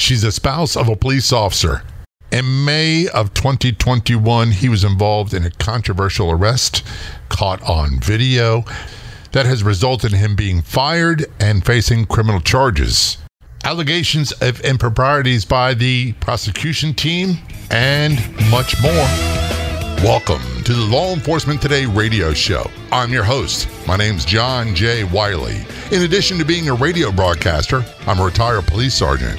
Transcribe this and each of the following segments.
She's a spouse of a police officer. In May of 2021, he was involved in a controversial arrest caught on video that has resulted in him being fired and facing criminal charges. Allegations of improprieties by the prosecution team and much more. Welcome to the Law Enforcement Today radio show. I'm your host. My name's John J. Wiley. In addition to being a radio broadcaster, I'm a retired police sergeant.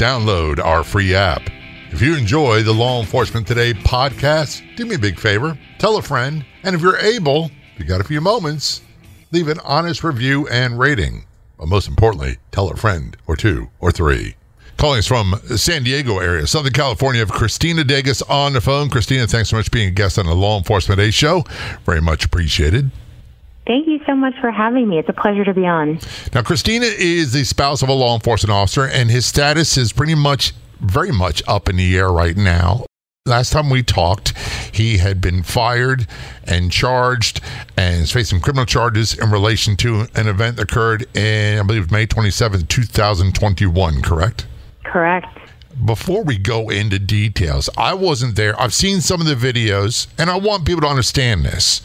download our free app. If you enjoy the Law Enforcement Today podcast, do me a big favor, tell a friend, and if you're able, if you got a few moments, leave an honest review and rating. But most importantly, tell a friend or two or three. Calling us from San Diego area, Southern California, of Christina Dages on the phone. Christina, thanks so much for being a guest on the Law Enforcement Today show. Very much appreciated. Thank you so much for having me. It's a pleasure to be on. Now, Christina is the spouse of a law enforcement officer, and his status is pretty much, very much up in the air right now. Last time we talked, he had been fired and charged and is facing criminal charges in relation to an event that occurred in, I believe, May 27, 2021, correct? Correct. Before we go into details, I wasn't there. I've seen some of the videos, and I want people to understand this.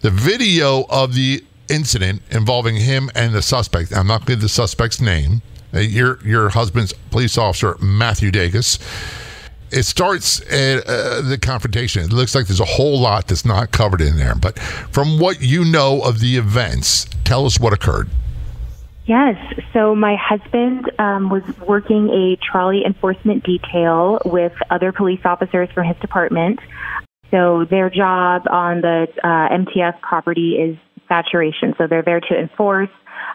The video of the incident involving him and the suspect, I'm not going to give the suspect's name, your, your husband's police officer, Matthew Dages it starts at uh, the confrontation. It looks like there's a whole lot that's not covered in there. But from what you know of the events, tell us what occurred. Yes. So my husband um, was working a trolley enforcement detail with other police officers from his department. So their job on the uh, MTS property is saturation. So they're there to enforce.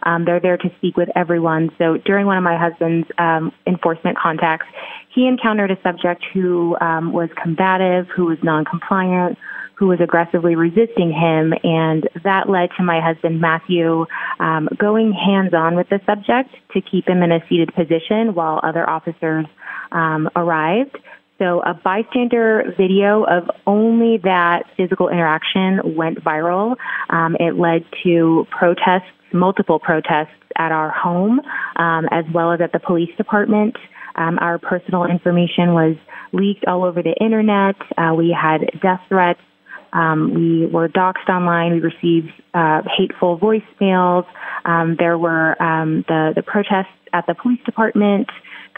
Um, they're there to speak with everyone. So during one of my husband's um, enforcement contacts, he encountered a subject who um, was combative, who was non-compliant, who was aggressively resisting him, and that led to my husband Matthew um, going hands-on with the subject to keep him in a seated position while other officers um, arrived. So a bystander video of only that physical interaction went viral. Um, it led to protests, multiple protests at our home, um, as well as at the police department. Um, our personal information was leaked all over the internet. Uh, we had death threats. Um, we were doxxed online. We received uh, hateful voicemails. Um, there were um, the the protests at the police department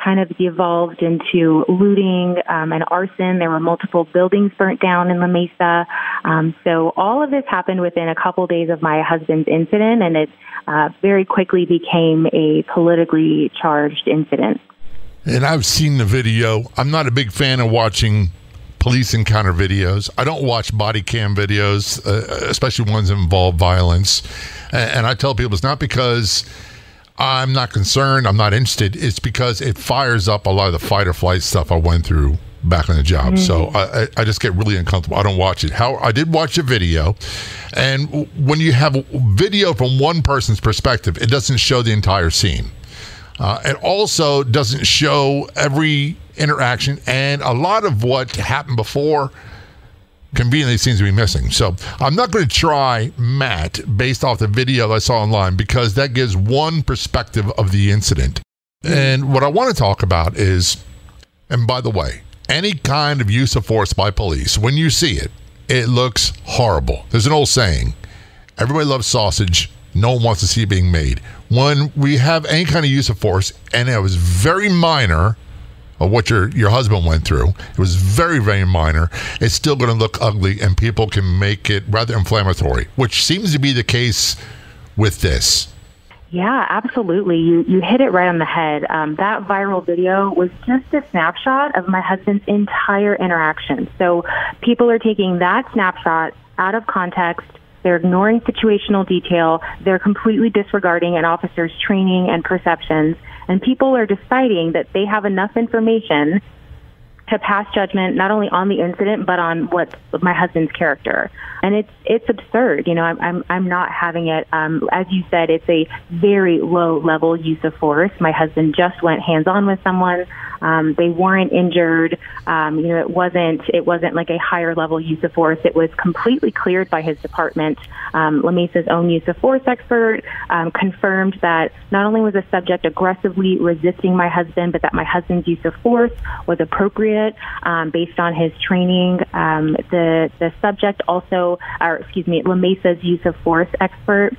kind of evolved into looting um, and arson. There were multiple buildings burnt down in La Mesa. Um, so all of this happened within a couple days of my husband's incident, and it uh, very quickly became a politically charged incident. And I've seen the video. I'm not a big fan of watching police encounter videos. I don't watch body cam videos, uh, especially ones that involve violence. And, and I tell people it's not because I'm not concerned, I'm not interested. It's because it fires up a lot of the fight or flight stuff I went through back on the job. Mm-hmm. So I, I just get really uncomfortable. I don't watch it. How I did watch a video, and when you have video from one person's perspective, it doesn't show the entire scene. Uh, it also doesn't show every interaction, and a lot of what happened before conveniently seems to be missing. So I'm not going to try Matt based off the video I saw online because that gives one perspective of the incident. And what I want to talk about is, and by the way, any kind of use of force by police, when you see it, it looks horrible. There's an old saying everybody loves sausage, no one wants to see it being made. When we have any kind of use of force, and it was very minor of what your, your husband went through, it was very, very minor, it's still going to look ugly, and people can make it rather inflammatory, which seems to be the case with this. Yeah, absolutely. You you hit it right on the head. Um, that viral video was just a snapshot of my husband's entire interaction. So people are taking that snapshot out of context. They're ignoring situational detail. They're completely disregarding an officer's training and perceptions. And people are deciding that they have enough information to pass judgment not only on the incident but on what my husband's character. And it's it's absurd. You know, I'm I'm, I'm not having it. Um, as you said, it's a very low level use of force. My husband just went hands on with someone. Um, they weren't injured. Um, you know, it wasn't it wasn't like a higher level use of force. It was completely cleared by his department. Um, La Mesa's own use of force expert um, confirmed that not only was the subject aggressively resisting my husband, but that my husband's use of force was appropriate um, based on his training. Um, the the subject also, or excuse me, La Mesa's use of force expert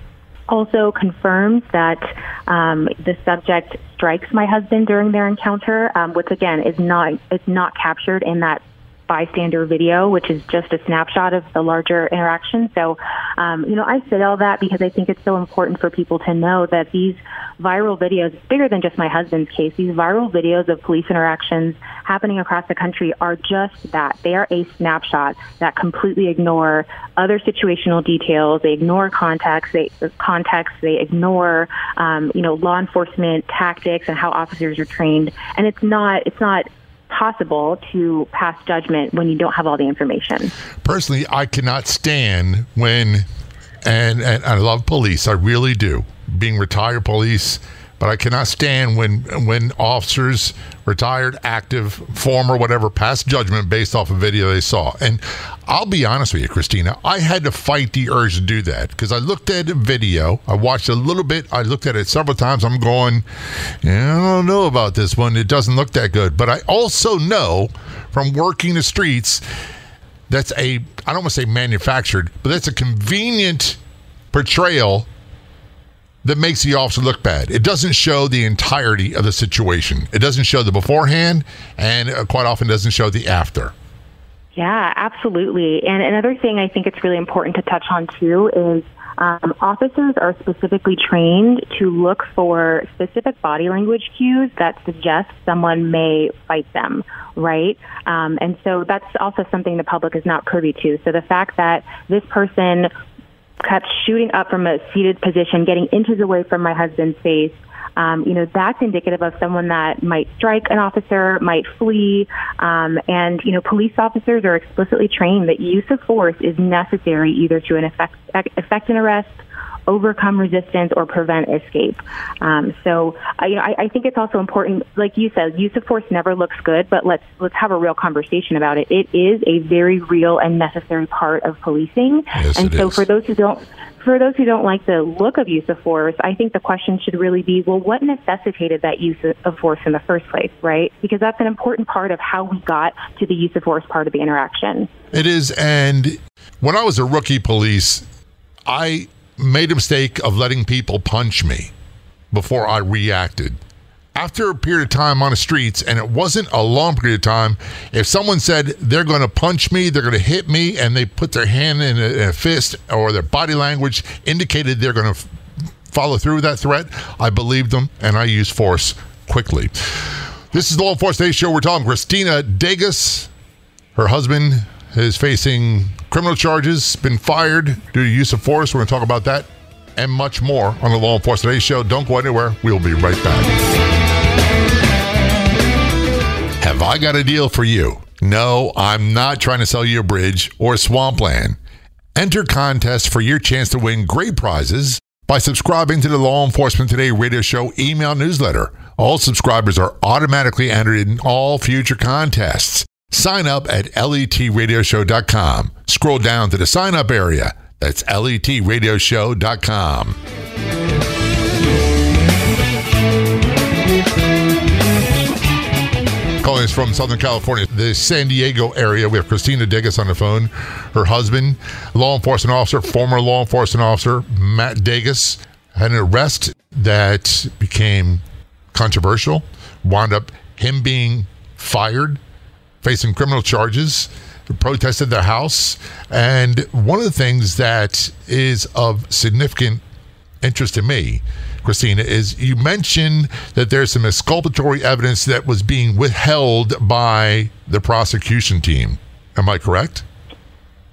also confirms that um, the subject strikes my husband during their encounter, um, which again is not is not captured in that bystander video, which is just a snapshot of the larger interaction. So, um, you know, I say all that because I think it's so important for people to know that these viral videos, bigger than just my husband's case, these viral videos of police interactions happening across the country are just that. They are a snapshot that completely ignore other situational details. They ignore context. They context. They ignore, um, you know, law enforcement tactics and how officers are trained. And it's not. It's not possible to pass judgment when you don't have all the information. Personally, I cannot stand when, and, and I love police, I really do. Being retired police, but I cannot stand when when officers, retired, active, former, whatever, pass judgment based off a video they saw. And I'll be honest with you, Christina, I had to fight the urge to do that because I looked at the video, I watched a little bit, I looked at it several times. I'm going, yeah, I don't know about this one. It doesn't look that good. But I also know from working the streets that's a I don't want to say manufactured, but that's a convenient portrayal that makes the officer look bad. It doesn't show the entirety of the situation. It doesn't show the beforehand, and quite often doesn't show the after. Yeah, absolutely. And another thing I think it's really important to touch on too is um, officers are specifically trained to look for specific body language cues that suggest someone may fight them, right? Um, and so that's also something the public is not privy to. So the fact that this person kept shooting up from a seated position, getting inches away from my husband's face. Um, you know, that's indicative of someone that might strike an officer, might flee. Um, and, you know, police officers are explicitly trained that use of force is necessary either to an effect, effect an arrest overcome resistance or prevent escape. Um, so I, you know, I, I think it's also important, like you said, use of force never looks good, but let's let's have a real conversation about it. It is a very real and necessary part of policing. Yes, and so is. for those who don't for those who don't like the look of use of force, I think the question should really be, well, what necessitated that use of force in the first place, right? Because that's an important part of how we got to the use of force part of the interaction. It is, and when I was a rookie police, I made a mistake of letting people punch me before I reacted. After a period of time on the streets, and it wasn't a long period of time, if someone said they're going to punch me, they're going to hit me, and they put their hand in a, in a fist or their body language indicated they're going to f- follow through with that threat, I believed them and I used force quickly. This is the Law Enforcement Show. We're talking Christina Dages. Her husband is facing criminal charges, been fired due to use of force. We're going to talk about that and much more on the Law Enforcement Today Show. Don't go anywhere. We'll be right back. Have I got a deal for you? No, I'm not trying to sell you a bridge or swampland. Enter contests for your chance to win great prizes by subscribing to the Law Enforcement Today radio show email newsletter. All subscribers are automatically entered in all future contests. Sign up at letradioshow.com. Scroll down to the sign up area. That's letradioshow.com. Calling us from Southern California, the San Diego area. We have Christina Dages on the phone. Her husband, law enforcement officer, former law enforcement officer, Matt Dages, had an arrest that became controversial, wound up him being fired, facing criminal charges, protested their house. And one of the things that is of significant interest to me, Christina, is you mentioned that there's some exculpatory evidence that was being withheld by the prosecution team. Am I correct?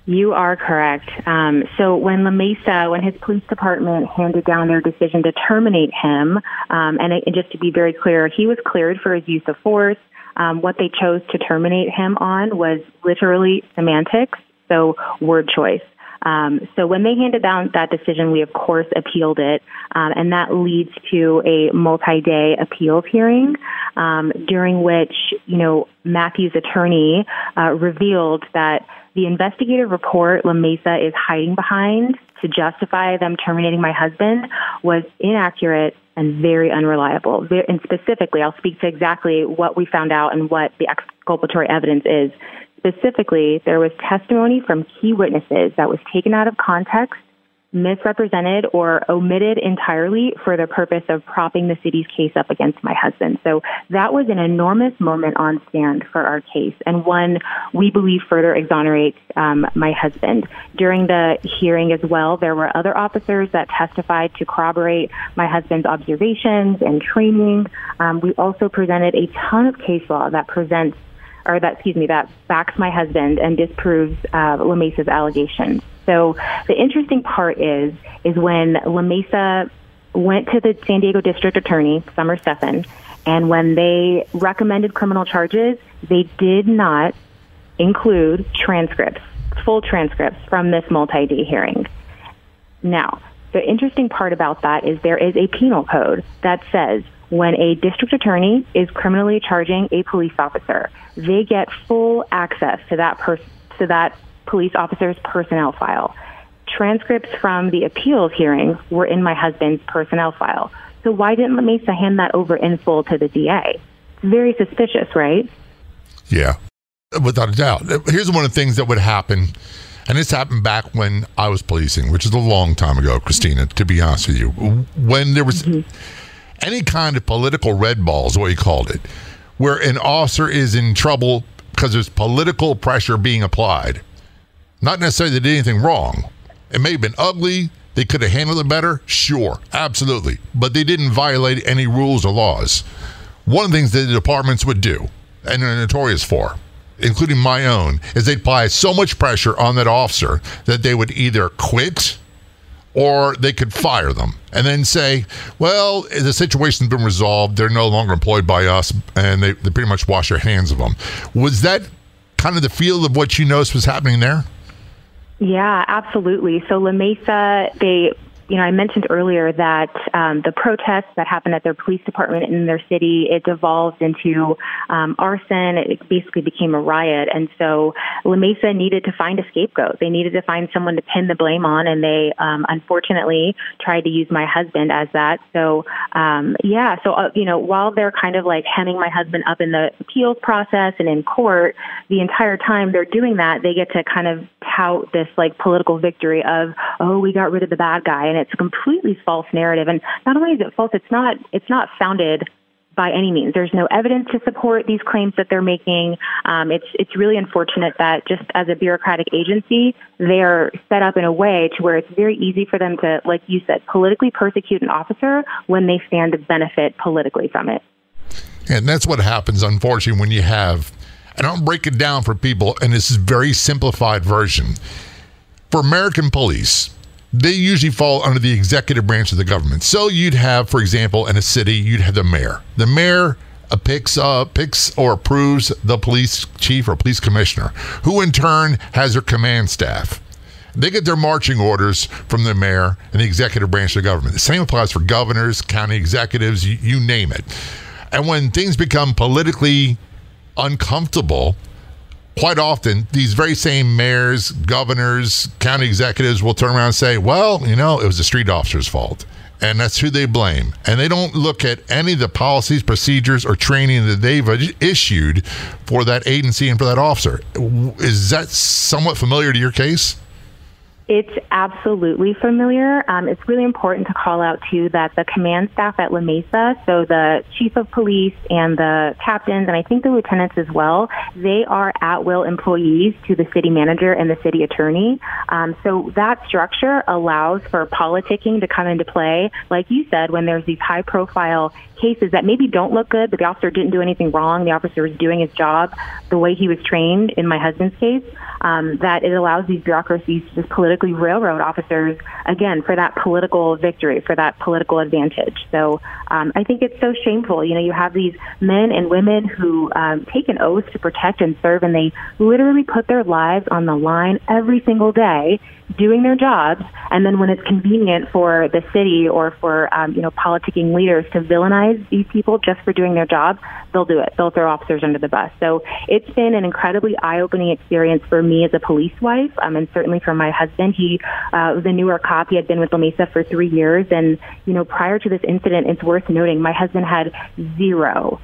You are correct. Um, so when La Mesa, when his police department handed down their decision to terminate him, um, and, it, and, just to be very clear, he was cleared for his use of force. Um, what they chose to terminate him on was literally semantics, so word choice. Um, so when they handed down that decision, we of course appealed it, um, and that leads to a multi-day appeals hearing, um, during which you know Matthew's attorney uh, revealed that the investigative report La Mesa is hiding behind to justify them terminating my husband was inaccurate and very unreliable. And specifically, I'll speak to exactly what we found out and what the exculpatory evidence is. Specifically, there was testimony from key witnesses that was taken out of context misrepresented or omitted entirely for the purpose of propping the city's case up against my husband. So that was an enormous moment on stand for our case and one we believe further exonerates um, my husband. During the hearing as well, there were other officers that testified to corroborate my husband's observations and training. Um, we also presented a ton of case law that presents or that excuse me that backs my husband and disproves uh, La Mesa's allegations. So the interesting part is is when La Mesa went to the San Diego District Attorney Summer Stephan, and when they recommended criminal charges, they did not include transcripts, full transcripts from this multi-day hearing. Now, the interesting part about that is there is a penal code that says when a district attorney is criminally charging a police officer, they get full access to that person to that police officer's personnel file. Transcripts from the appeals hearing were in my husband's personnel file. So why didn't Mesa hand that over in full to the DA? It's very suspicious, right? Yeah, without a doubt. Here's one of the things that would happen, and this happened back when I was policing, which is a long time ago, Christina, to be honest with you. When there was mm-hmm. any kind of political red balls, what you called it, where an officer is in trouble because there's political pressure being applied not necessarily they did anything wrong. It may have been ugly. They could have handled it better. Sure, absolutely. But they didn't violate any rules or laws. One of the things that the departments would do, and are notorious for, including my own, is they'd apply so much pressure on that officer that they would either quit or they could fire them and then say, well, the situation's been resolved. They're no longer employed by us, and they, they pretty much wash their hands of them. Was that kind of the feel of what you noticed was happening there? Yeah, absolutely. So La Mesa, they you know, I mentioned earlier that um, the protests that happened at their police department in their city, it devolved into um, arson. It basically became a riot. And so La Mesa needed to find a scapegoat. They needed to find someone to pin the blame on. And they, um, unfortunately, tried to use my husband as that. So, um, yeah, so, uh, you know, while they're kind of like hemming my husband up in the appeals process and in court, the entire time they're doing that, they get to kind of tout this like political victory of, oh, we got rid of the bad guy and it's a completely false narrative. And not only is it false, it's not it's not founded by any means. There's no evidence to support these claims that they're making. Um, it's it's really unfortunate that just as a bureaucratic agency, they are set up in a way to where it's very easy for them to, like you said, politically persecute an officer when they stand to benefit politically from it. And that's what happens, unfortunately, when you have. And I'll break it down for people, and this is very simplified version. For American police, they usually fall under the executive branch of the government. So you'd have, for example, in a city, you'd have the mayor. The mayor uh, picks uh, picks or approves the police chief or police commissioner, who in turn has their command staff. They get their marching orders from the mayor and the executive branch of the government. The same applies for governors, county executives, you, you name it. And when things become politically uncomfortable, quite often these very same mayors, governors, county executives will turn around and say, well, you know, it was the street officer's fault. And that's who they blame. And they don't look at any of the policies, procedures, or training that they've issued for that agency and for that officer. Is that somewhat familiar to your case? It's absolutely familiar. Um, it's really important to call out too that the command staff at La Mesa, so the chief of police and the captains, and I think the lieutenants as well, they are at will employees to the city manager and the city attorney. Um, so that structure allows for politicking to come into play. Like you said, when there's these high profile cases that maybe don't look good, but the officer didn't do anything wrong, the officer was doing his job the way he was trained in my husband's case, um, that it allows these bureaucracies to just politically railroad officers again for that political victory, for that political advantage. So um, I think it's so shameful. You know, you have these men and women who um, take an oath to protect and serve, and they literally put their lives on the line every single day doing their jobs, and then when it's convenient for the city or for um, you know politicking leaders to villainize these people just for doing their job, they'll do it. They'll throw officers under the bus. So it's been an incredibly eye-opening experience for me as a police wife, um, and certainly for my husband. He uh, was a newer cop. He had been with La Mesa for three years, and you know prior to this incident, it's worth noting my husband had zero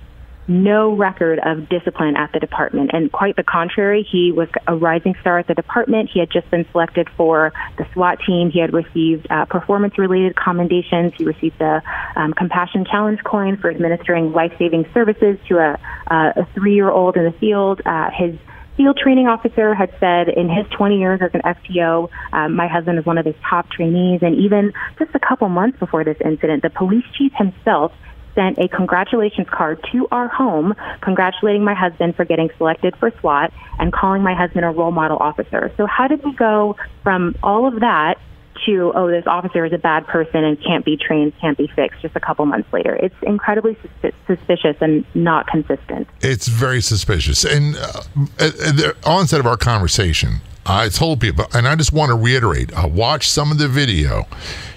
no record of discipline at the department. And quite the contrary, he was a rising star at the department. He had just been selected for the SWAT team. He had received uh, performance related commendations. He received the um, Compassion Challenge coin for administering life saving services to a, uh, a three year old in the field. Uh, his field training officer had said in his 20 years as an FTO, um, my husband is one of his top trainees. And even just a couple months before this incident, the police chief himself sent a congratulations card to our home, congratulating my husband for getting selected for SWAT and calling my husband a role model officer. So, how did we go from all of that to, oh, this officer is a bad person and can't be trained, can't be fixed just a couple months later? It's incredibly sus- suspicious and not consistent. It's very suspicious. And uh, at the onset of our conversation, I told people, and I just want to reiterate, I watched some of the video.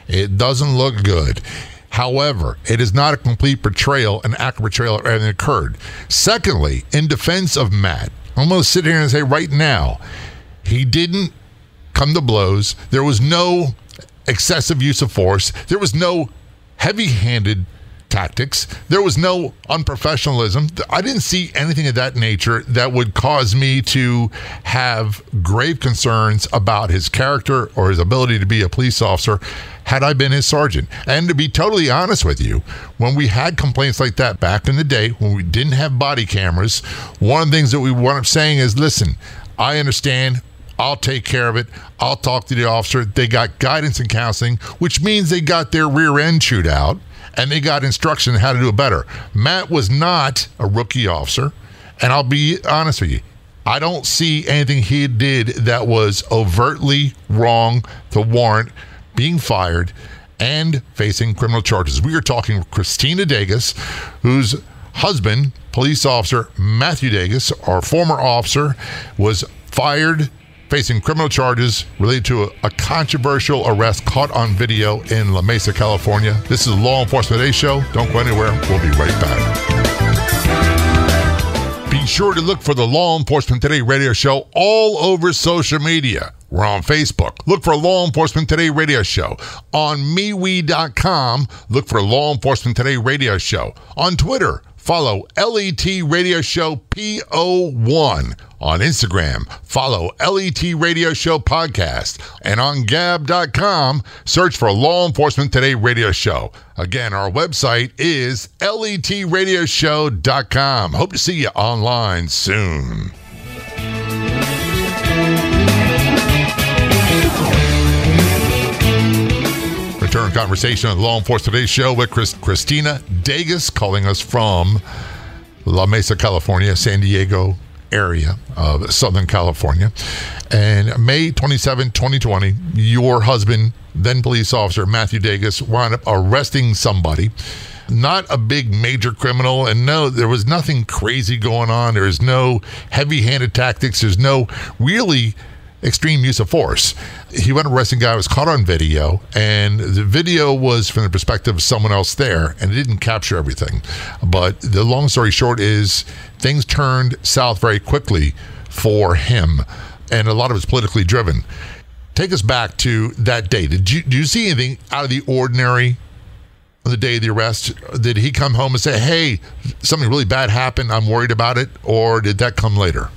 It doesn't look good. However, it is not a complete portrayal, an accurate portrayal of occurred. Secondly, in defense of Matt, I'm going to sit here and say right now, he didn't come to blows. There was no excessive use of force. There was no heavy handed tactics. There was no unprofessionalism. I didn't see anything of that nature that would cause me to have grave concerns about his character or his ability to be a police officer had I been his sergeant. And to be totally honest with you, when we had complaints like that back in the day, when we didn't have body cameras, one of the things that we wound up saying is listen, I understand I'll take care of it. I'll talk to the officer. They got guidance and counseling, which means they got their rear end chewed out and they got instruction on how to do it better. Matt was not a rookie officer, and I'll be honest with you. I don't see anything he did that was overtly wrong to warrant being fired and facing criminal charges. We are talking Christina Dages, whose husband, police officer Matthew Dages, our former officer, was fired facing criminal charges related to a, a, controversial arrest caught on video in La Mesa, California. This is Law Enforcement Today Show. Don't go anywhere. We'll be right back. Be sure to look for the Law Enforcement Today radio show all over social media. We're on Facebook. Look for Law Enforcement Today Radio Show. On MeWe.com, look for Law Enforcement Today Radio Show. On Twitter, follow LET Radio Show PO1. On Instagram, follow LET Radio Show Podcast. And on Gab.com, search for Law Enforcement Today Radio Show. Again, our website is letradioshow.com. Hope to see you online soon. Return conversation on Law Enforcement Today Show with Chris, Christina Dages calling us from La Mesa, California, San Diego, area of Southern California. And May 27, 2020, your husband, then police officer Matthew Dages, wound up arresting somebody. Not a big major criminal, and no, there was nothing crazy going on. There's no heavy handed tactics. There's no really extreme use of force. He went arresting guy was caught on video, and the video was from the perspective of someone else there, and it didn't capture everything. But the long story short is things turned south very quickly for him, and a lot of it's politically driven. Take us back to that day. Did you do you see anything out of the ordinary on the day of the arrest? Did he come home and say, "Hey, something really bad happened. I'm worried about it," or did that come later?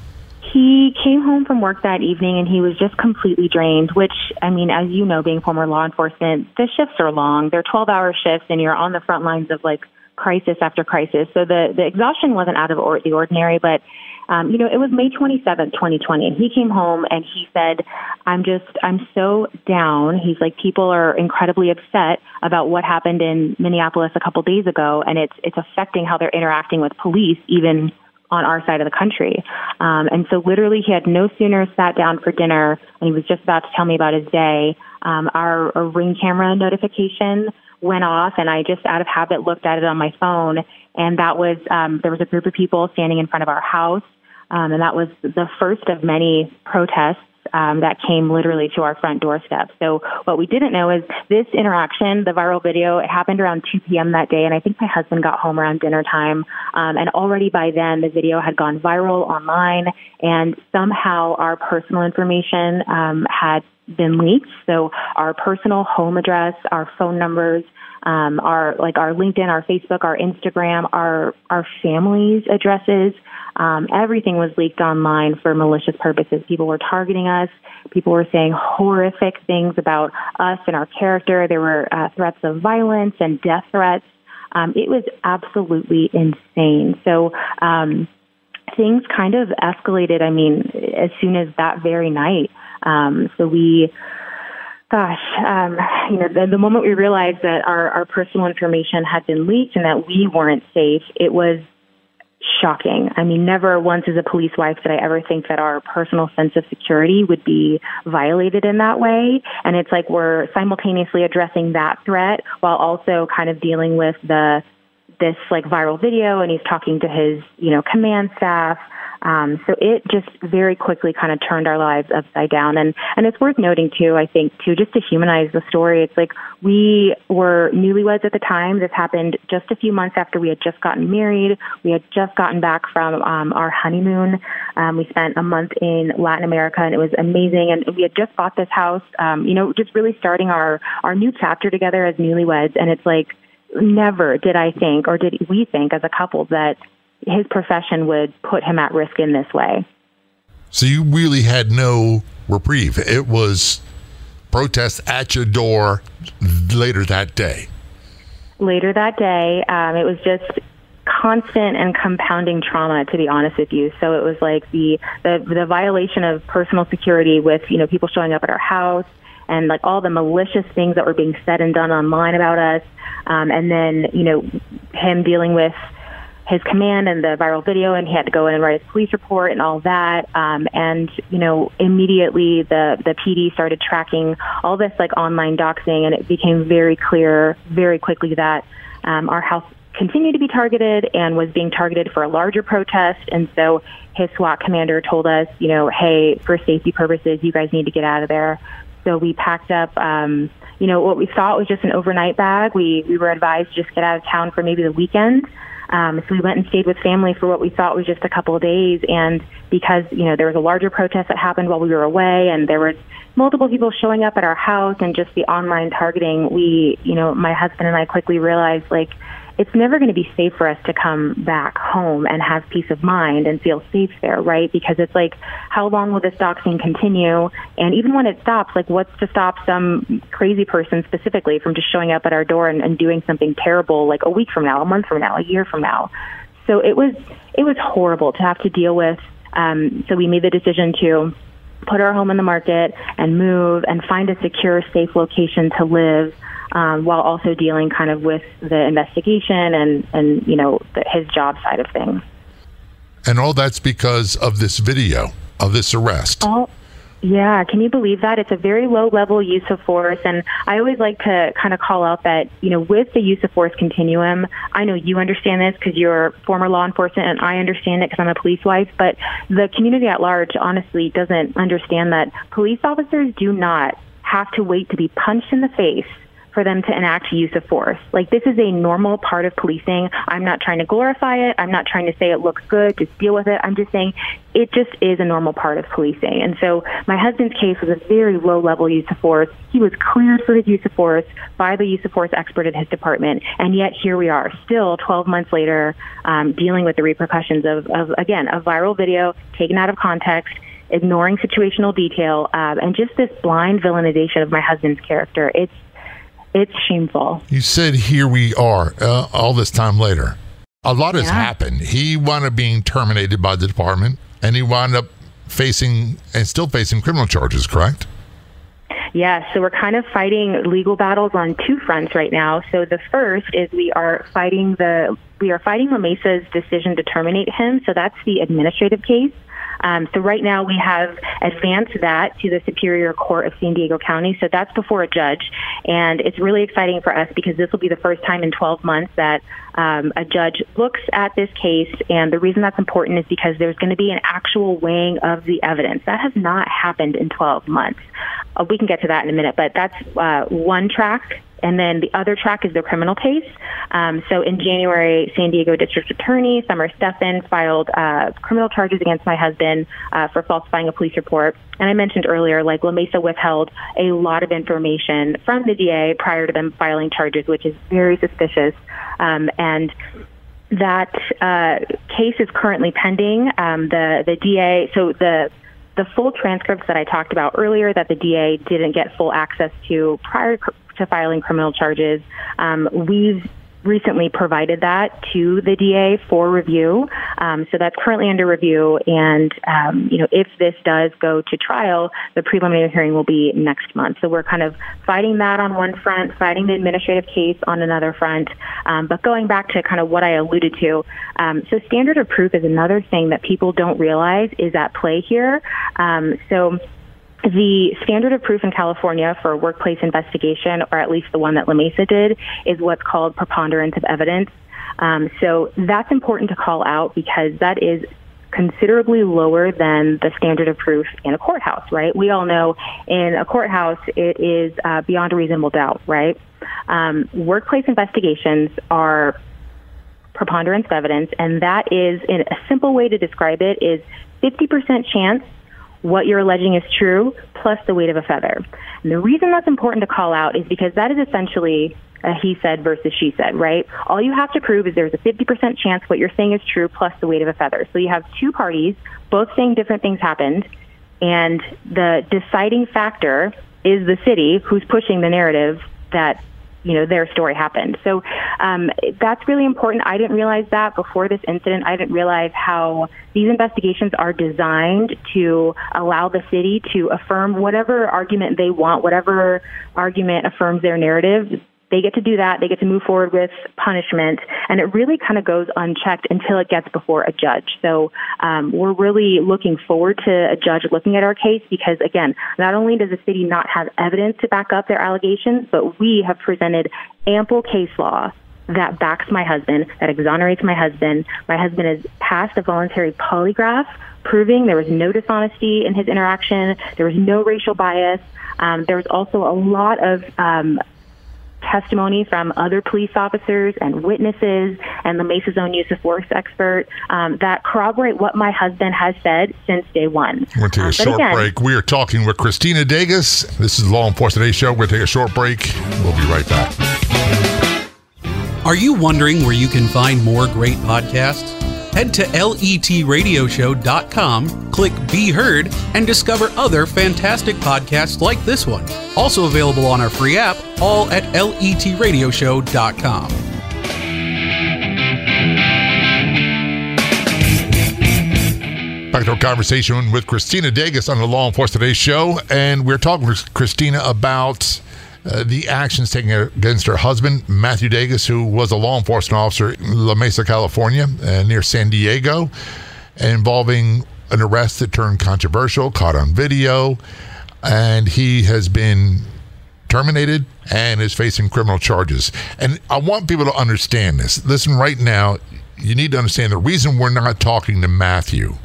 He came home from work that evening and he was just completely drained, which, I mean, as you know, being former law enforcement, the shifts are long. They're 12 hour shifts and you're on the front lines of like crisis after crisis. So the, the exhaustion wasn't out of or- the ordinary, but um, you know, it was May 27th, 2020, and he came home and he said, I'm just, I'm so down. He's like, people are incredibly upset about what happened in Minneapolis a couple days ago, and it's, it's affecting how they're interacting with police, even on our side of the country. Um, and so literally he had no sooner sat down for dinner and he was just about to tell me about his day. Um, our, our ring camera notification went off and I just out of habit looked at it on my phone and that was, um, there was a group of people standing in front of our house um, and that was the first of many protests um, that came literally to our front doorstep. So what we didn't know is this interaction, the viral video, it happened around 2 p.m. that day, and I think my husband got home around dinner time. Um, and already by then, the video had gone viral online, and somehow our personal information um, had been leaked. So our personal home address, our phone numbers, um, our like our LinkedIn, our Facebook, our Instagram, our our families' addresses. Um, everything was leaked online for malicious purposes. People were targeting us. People were saying horrific things about us and our character. There were uh, threats of violence and death threats. Um, it was absolutely insane. So um, things kind of escalated. I mean, as soon as that very night. Um, so we gosh, um, you know, the, the moment we realized that our, our personal information had been leaked and that we weren't safe, it was shocking. I mean, never once as a police wife did I ever think that our personal sense of security would be violated in that way. And it's like we're simultaneously addressing that threat while also kind of dealing with the this like viral video and he's talking to his, you know, command staff um, so it just very quickly kind of turned our lives upside down. And, and it's worth noting too, I think, too, just to humanize the story. It's like we were newlyweds at the time. This happened just a few months after we had just gotten married. We had just gotten back from um, our honeymoon. Um, we spent a month in Latin America and it was amazing. And we had just bought this house, um, you know, just really starting our, our new chapter together as newlyweds. And it's like, never did I think or did we think as a couple that his profession would put him at risk in this way. So you really had no reprieve. It was protest at your door later that day. Later that day, um, it was just constant and compounding trauma to be honest with you so it was like the, the the violation of personal security with you know people showing up at our house and like all the malicious things that were being said and done online about us um, and then you know him dealing with his command and the viral video, and he had to go in and write his police report and all that. Um, and you know, immediately the the PD started tracking all this like online doxing, and it became very clear very quickly that um, our house continued to be targeted and was being targeted for a larger protest. And so his SWAT commander told us, you know, hey, for safety purposes, you guys need to get out of there. So we packed up. Um, you know, what we thought was just an overnight bag. We we were advised to just get out of town for maybe the weekend. Um, so we went and stayed with family for what we thought was just a couple of days. And because, you know, there was a larger protest that happened while we were away and there was multiple people showing up at our house and just the online targeting, we, you know, my husband and I quickly realized like, it's never going to be safe for us to come back home and have peace of mind and feel safe there, right? Because it's like, how long will this doxing continue? And even when it stops, like, what's to stop some crazy person specifically from just showing up at our door and, and doing something terrible, like a week from now, a month from now, a year from now? So it was, it was horrible to have to deal with. Um, so we made the decision to put our home in the market and move and find a secure, safe location to live um, while also dealing kind of with the investigation and, and you know, the, his job side of things. And all that's because of this video of this arrest. All, yeah, can you believe that? It's a very low level use of force. And I always like to kind of call out that, you know, with the use of force continuum, I know you understand this because you're former law enforcement and I understand it because I'm a police wife, but the community at large honestly doesn't understand that police officers do not have to wait to be punched in the face for them to enact use of force. Like this is a normal part of policing. I'm not trying to glorify it. I'm not trying to say it looks good. Just deal with it. I'm just saying it just is a normal part of policing. And so my husband's case was a very low level use of force. He was cleared for his use of force by the use of force expert at his department. And yet here we are still 12 months later um, dealing with the repercussions of, of, again, a viral video taken out of context ignoring situational detail, uh, and just this blind villainization of my husband's character. It's it's shameful. You said here we are uh, all this time later. A lot has Yeah. happened. He wound up being terminated by the department, and he wound up facing and still facing criminal charges. Correct? Yes, so we're kind of fighting legal battles on two fronts right now. So the first is we are fighting the we are fighting La Mesa's decision to terminate him. So that's the administrative case. Um, so right now we have advanced that to the Superior Court of San Diego County. So that's before a judge, and it's really exciting for us because this will be the first time in 12 months that um, a judge looks at this case. And the reason that's important is because there's going to be an actual weighing of the evidence. That has not happened in 12 months. Uh, we can get to that in a minute, but that's uh, one track. And then the other track is the criminal case. Um, so in January, San Diego District Attorney Summer Stephan filed uh, criminal charges against my husband uh, for falsifying a police report. And I mentioned earlier, like La Mesa withheld a lot of information from the DA prior to them filing charges, which is very suspicious. Um, and that uh, case is currently pending. Um, the the DA, so the the full transcripts that I talked about earlier that the DA didn't get full access to prior to filing criminal charges, um, we've recently provided that to the DA for review. Um, so that's currently under review. And, um, you know, if this does go to trial, the preliminary hearing will be next month. So we're kind of fighting that on one front, fighting the administrative case on another front. Um, but going back to kind of what I alluded to, um, so standard of proof is another thing that people don't realize is at play here. Um, so the standard of proof in California for a workplace investigation, or at least the one that La Mesa did, is what's called preponderance of evidence. Um, so that's important to call out because that is considerably lower than the standard of proof in a courthouse, right? We all know in a courthouse it is uh, beyond a reasonable doubt, right? Um, workplace investigations are preponderance of evidence, and that is, in a simple way to describe it, is 50% chance what you're alleging is true plus the weight of a feather. And the reason that's important to call out is because that is essentially a he said versus she said, right? All you have to prove is there's a 50% chance what you're saying is true plus the weight of a feather. So you have two parties, both saying different things happened, and the deciding factor is the city who's pushing the narrative that you know their story happened. So um, that's really important. I didn't realize that before this incident. I didn't realize how these investigations are designed to allow the city to affirm whatever argument they want, whatever argument affirms their narrative. They get to do that. They get to move forward with punishment, and it really kind of goes unchecked until it gets before a judge. So um, we're really looking forward to a judge looking at our case because, again, not only does the city not have evidence to back up their allegations, but we have presented ample case law that backs my husband, that exonerates my husband. My husband has passed a voluntary polygraph proving there was no dishonesty in his interaction, there was no racial bias. Um, there was also a lot of um, testimony from other police officers and witnesses and the Mesa's own use of force expert um, that corroborate what my husband has said since day one. We're going to take Um, a but short again- break. We are talking with Christina Dages. This is Law Enforcement Today Show. We're going to take a short break. We'll be right back. Are you wondering where you can find more great podcasts? Head to letradioshow.com, click Be Heard, and discover other fantastic podcasts like this one. Also available on our free app, all at letradioshow.com. Back to our conversation with Christina Dages on the Law Enforcement Today Show. And we're talking with Christina about uh, the actions taken against her husband, Matthew Dages, who was a law enforcement officer in La Mesa, California, uh, near San Diego, involving an arrest that turned controversial, caught on video. And he has been terminated and is facing criminal charges. And I want people to understand this. Listen, right now, you need to understand the reason we're not talking to Matthew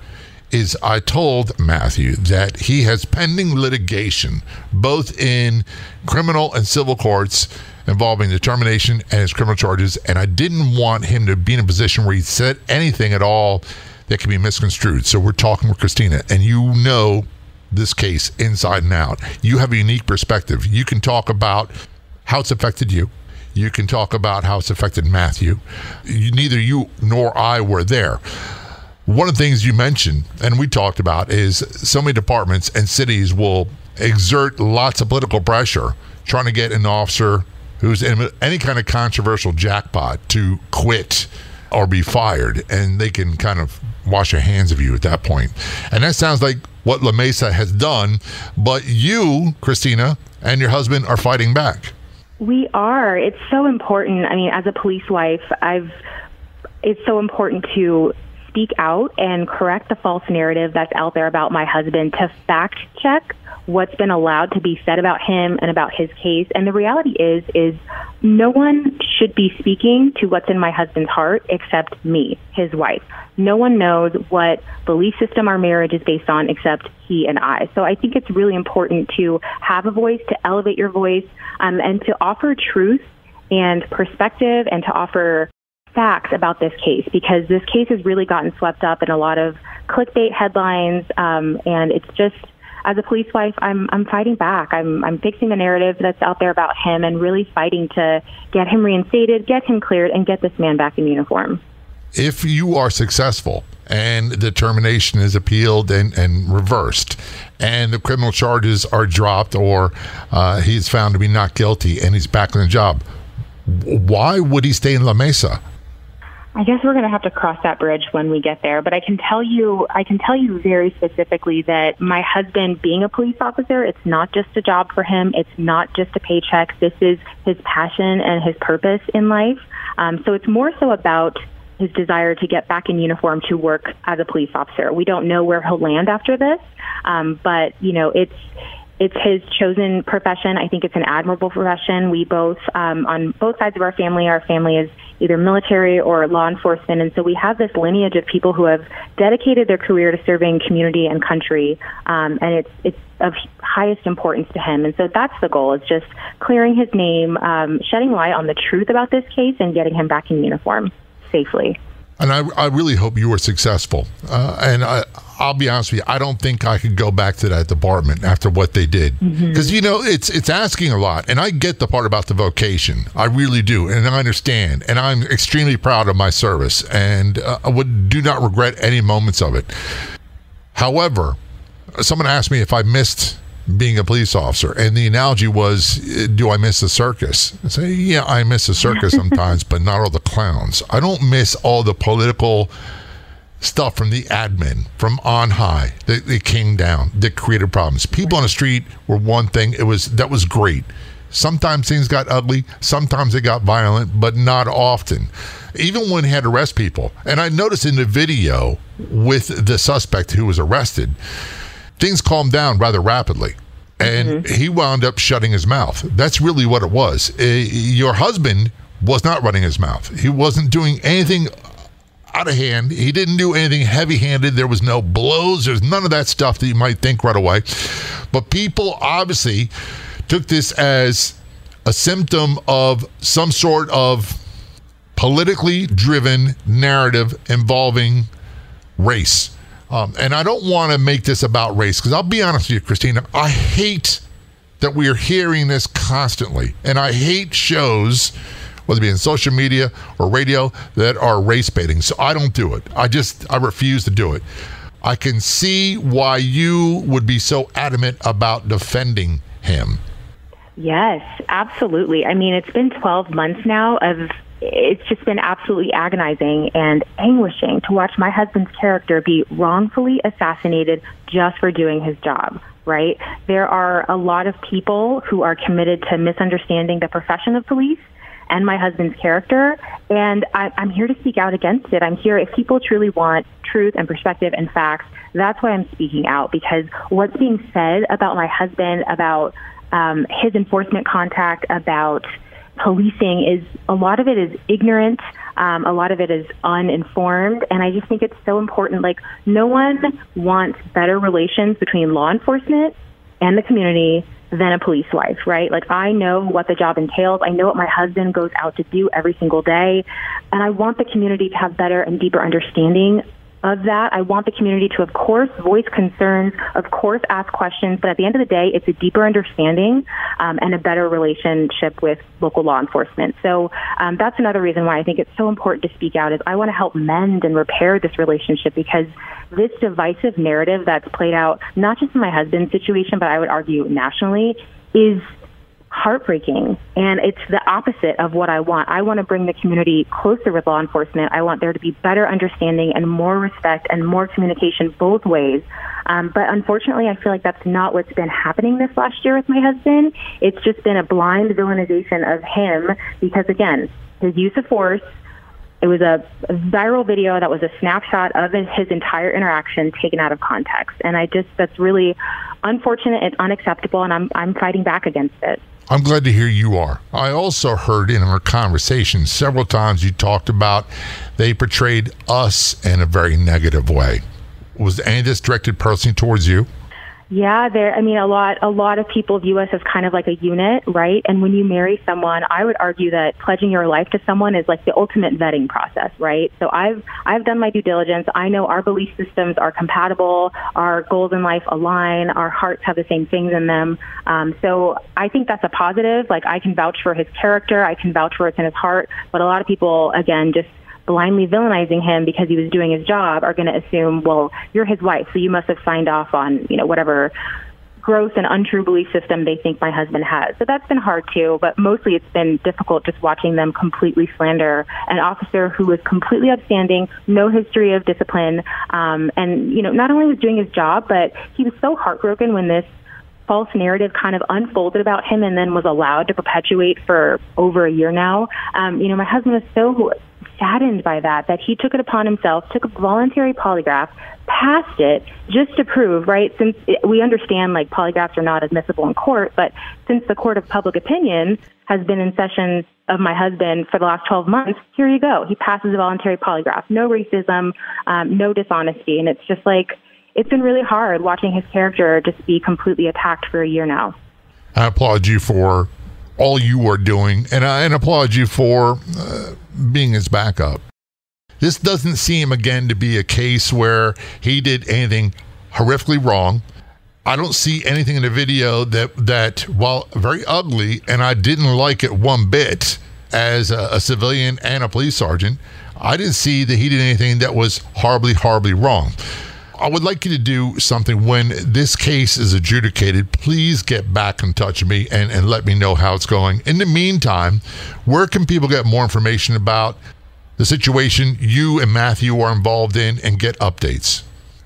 is I told Matthew that he has pending litigation, both in criminal and civil courts, involving the termination and his criminal charges, and I didn't want him to be in a position where he said anything at all that can be misconstrued. So we're talking with Christina, and you know this case inside and out. You have a unique perspective. You can talk about how it's affected you. You can talk about how it's affected Matthew. You, neither you nor I were there. One of the things you mentioned, and we talked about, is so many departments and cities will exert lots of political pressure trying to get an officer who's in any kind of controversial jackpot to quit or be fired, and they can kind of wash your hands of you at that point. And that sounds like what La Mesa has done, but you, Christina, and your husband are fighting back. We are. It's so important. I mean, as a police wife, I've it's so important to speak out and correct the false narrative that's out there about my husband to fact check what's been allowed to be said about him and about his case. And the reality is, is no one should be speaking to what's in my husband's heart except me, his wife. No one knows what belief system our marriage is based on except he and I. So I think it's really important to have a voice, to elevate your voice, um, and to offer truth and perspective and to offer facts about this case because this case has really gotten swept up in a lot of clickbait headlines um, and it's just as a police wife, I'm I'm fighting back. I'm I'm fixing the narrative that's out there about him and really fighting to get him reinstated, get him cleared, and get this man back in uniform. If you are successful and the termination is appealed and, and reversed, and the criminal charges are dropped, or uh, he's found to be not guilty and he's back in the job, why would he stay in La Mesa? I guess we're going to have to cross that bridge when we get there. But I can tell you, I can tell you very specifically that my husband, being a police officer, it's not just a job for him. It's not just a paycheck. This is his passion and his purpose in life. Um, so it's more so about his desire to get back in uniform to work as a police officer. We don't know where he'll land after this, um, but you know, it's it's his chosen profession. I think it's an admirable profession. We both, um, on both sides of our family, our family is either military or law enforcement, and so we have this lineage of people who have dedicated their career to serving community and country, um, and it's it's of highest importance to him. And so that's the goal: is just clearing his name, um, shedding light on the truth about this case, and getting him back in uniform safely. And I, I really hope you are successful. Uh, and I, I'll be honest with you, I don't think I could go back to that department after what they did because mm-hmm. you know it's it's asking a lot. And I get the part about the vocation, I really do, and I understand, and I'm extremely proud of my service, and uh, I would do not regret any moments of it. However, someone asked me if I missed being a police officer. And the analogy was, do I miss the circus? I say, yeah, I miss the circus sometimes, but not all the clowns. I don't miss all the political stuff from the admin from on high that, that came down that created problems. People on the street were one thing. It was that was great. Sometimes things got ugly, sometimes they got violent, but not often. Even when he had to arrest people. And I noticed in the video with the suspect who was arrested, things calmed down rather rapidly. And mm-hmm. he wound up shutting his mouth. That's really what it was. Uh, your husband was not running his mouth. He wasn't doing anything out of hand. He didn't do anything heavy handed. There was no blows. There's none of that stuff that you might think right away. But people obviously took this as a symptom of some sort of politically driven narrative involving race. Um, and I don't want to make this about race because I'll be honest with you, Christina, I hate that we are hearing this constantly. And I hate shows, whether it be in social media or radio, that are race baiting. So I don't do it. I just, I refuse to do it. I can see why you would be so adamant about defending him. Yes, absolutely. I mean, it's been 12 months now of it's just been absolutely agonizing and anguishing to watch my husband's character be wrongfully assassinated just for doing his job, right? There are a lot of people who are committed to misunderstanding the profession of police and my husband's character, and I, I'm here to speak out against it. I'm here if people truly want truth and perspective and facts. That's why I'm speaking out because what's being said about my husband, about um, his enforcement contact, about policing is a lot of it is ignorant. Um, a lot of it is uninformed. And I just think it's so important. Like, no one wants better relations between law enforcement and the community than a police wife, right? Like I know what the job entails. I know what my husband goes out to do every single day. And I want the community to have better and deeper understanding of that. I want the community to, of course, voice concerns, of course, ask questions, but at the end of the day, it's a deeper understanding um, and a better relationship with local law enforcement. So um, that's another reason why I think it's so important to speak out. Is I want to help mend and repair this relationship because this divisive narrative that's played out not just in my husband's situation, but I would argue nationally, is heartbreaking. And it's the opposite of what I want. I want to bring the community closer with law enforcement. I want there to be better understanding and more respect and more communication both ways. Um, but unfortunately, I feel like that's not what's been happening this last year with my husband. It's just been a blind villainization of him because, again, his use of force, it was a, viral video that was a snapshot of his entire interaction taken out of context. And I just, that's really unfortunate and unacceptable, and I'm, I'm fighting back against it. I'm glad to hear you are. I also heard in our conversation several times you talked about they portrayed us in a very negative way. Was any of this directed personally towards you? Yeah, there. I mean, a lot. A lot of people view us as kind of like a unit, right? And when you marry someone, I would argue that pledging your life to someone is like the ultimate vetting process, right? So I've I've done my due diligence. I know our belief systems are compatible, our goals in life align, our hearts have the same things in them. Um, so I think that's a positive. Like I can vouch for his character, I can vouch for what's in his heart. But a lot of people, again, just blindly villainizing him because he was doing his job are going to assume, well, you're his wife, so you must have signed off on, you know, whatever gross and untrue belief system they think my husband has. So that's been hard too, but mostly it's been difficult just watching them completely slander an officer who was completely upstanding, no history of discipline, um, and, you know, not only was doing his job, but he was so heartbroken when this false narrative kind of unfolded about him and then was allowed to perpetuate for over a year now. Um, you know, my husband was so saddened by that, that he took it upon himself, took a voluntary polygraph, passed it just to prove, right? Since it, we understand like polygraphs are not admissible in court, but since the court of public opinion has been in session of my husband for the last 12 months, here you go. He passes a voluntary polygraph. No racism, um, no dishonesty. And it's just like, it's been really hard watching his character just be completely attacked for a year now. I applaud you for all you are doing, and I and applaud you for uh, being his backup. This doesn't seem again to be a case where he did anything horrifically wrong. I don't see anything in the video that that while very ugly, and I didn't like it one bit as a, a civilian and a police sergeant. I didn't see that he did anything that was horribly, horribly wrong. I would like you to do something when this case is adjudicated. Please get back in touch with me and, and let me know how it's going. In the meantime, where can people get more information about the situation you and Matthew are involved in and get updates?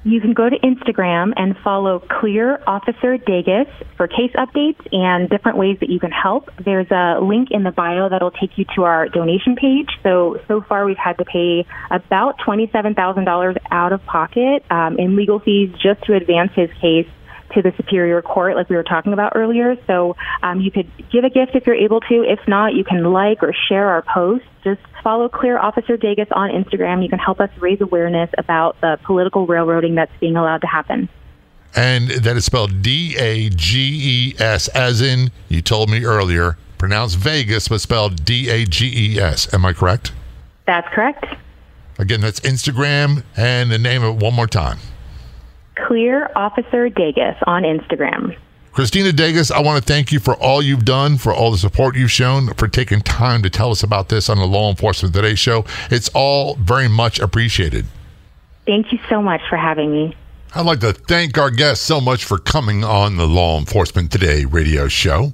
You can go to Instagram and follow Clear Officer Dages for case updates and different ways that you can help. There's a link in the bio that'll take you to our donation page. So, so far we've had to pay about $27,000 out of pocket um, in legal fees just to advance his case to the Superior Court, like we were talking about earlier. So um, you could give a gift if you're able to. If not, you can like or share our posts. Just follow Clear Officer Dages on Instagram. You can help us raise awareness about the political railroading that's being allowed to happen. And that is spelled D A G E S, as in, you told me earlier, pronounced Vegas, but spelled D A G E S. Am I correct? That's correct. Again, that's Instagram and the name of it one more time. Clear Officer Dages on Instagram. Christina Dages, I want to thank you for all you've done, for all the support you've shown, for taking time to tell us about this on the Law Enforcement Today show. It's all very much appreciated. Thank you so much for having me. I'd like to thank our guests so much for coming on the Law Enforcement Today radio show.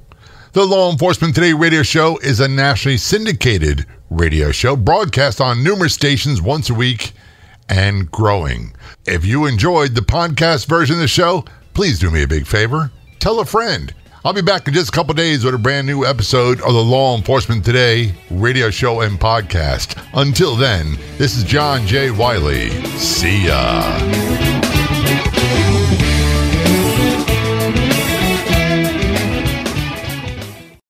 The Law Enforcement Today radio show is a nationally syndicated radio show broadcast on numerous stations once a week and growing. If you enjoyed the podcast version of the show, please do me a big favor. Tell a friend. I'll be back in just a couple days with a brand new episode of the Law Enforcement Today radio show and podcast. Until then, this is John J. Wiley. See ya.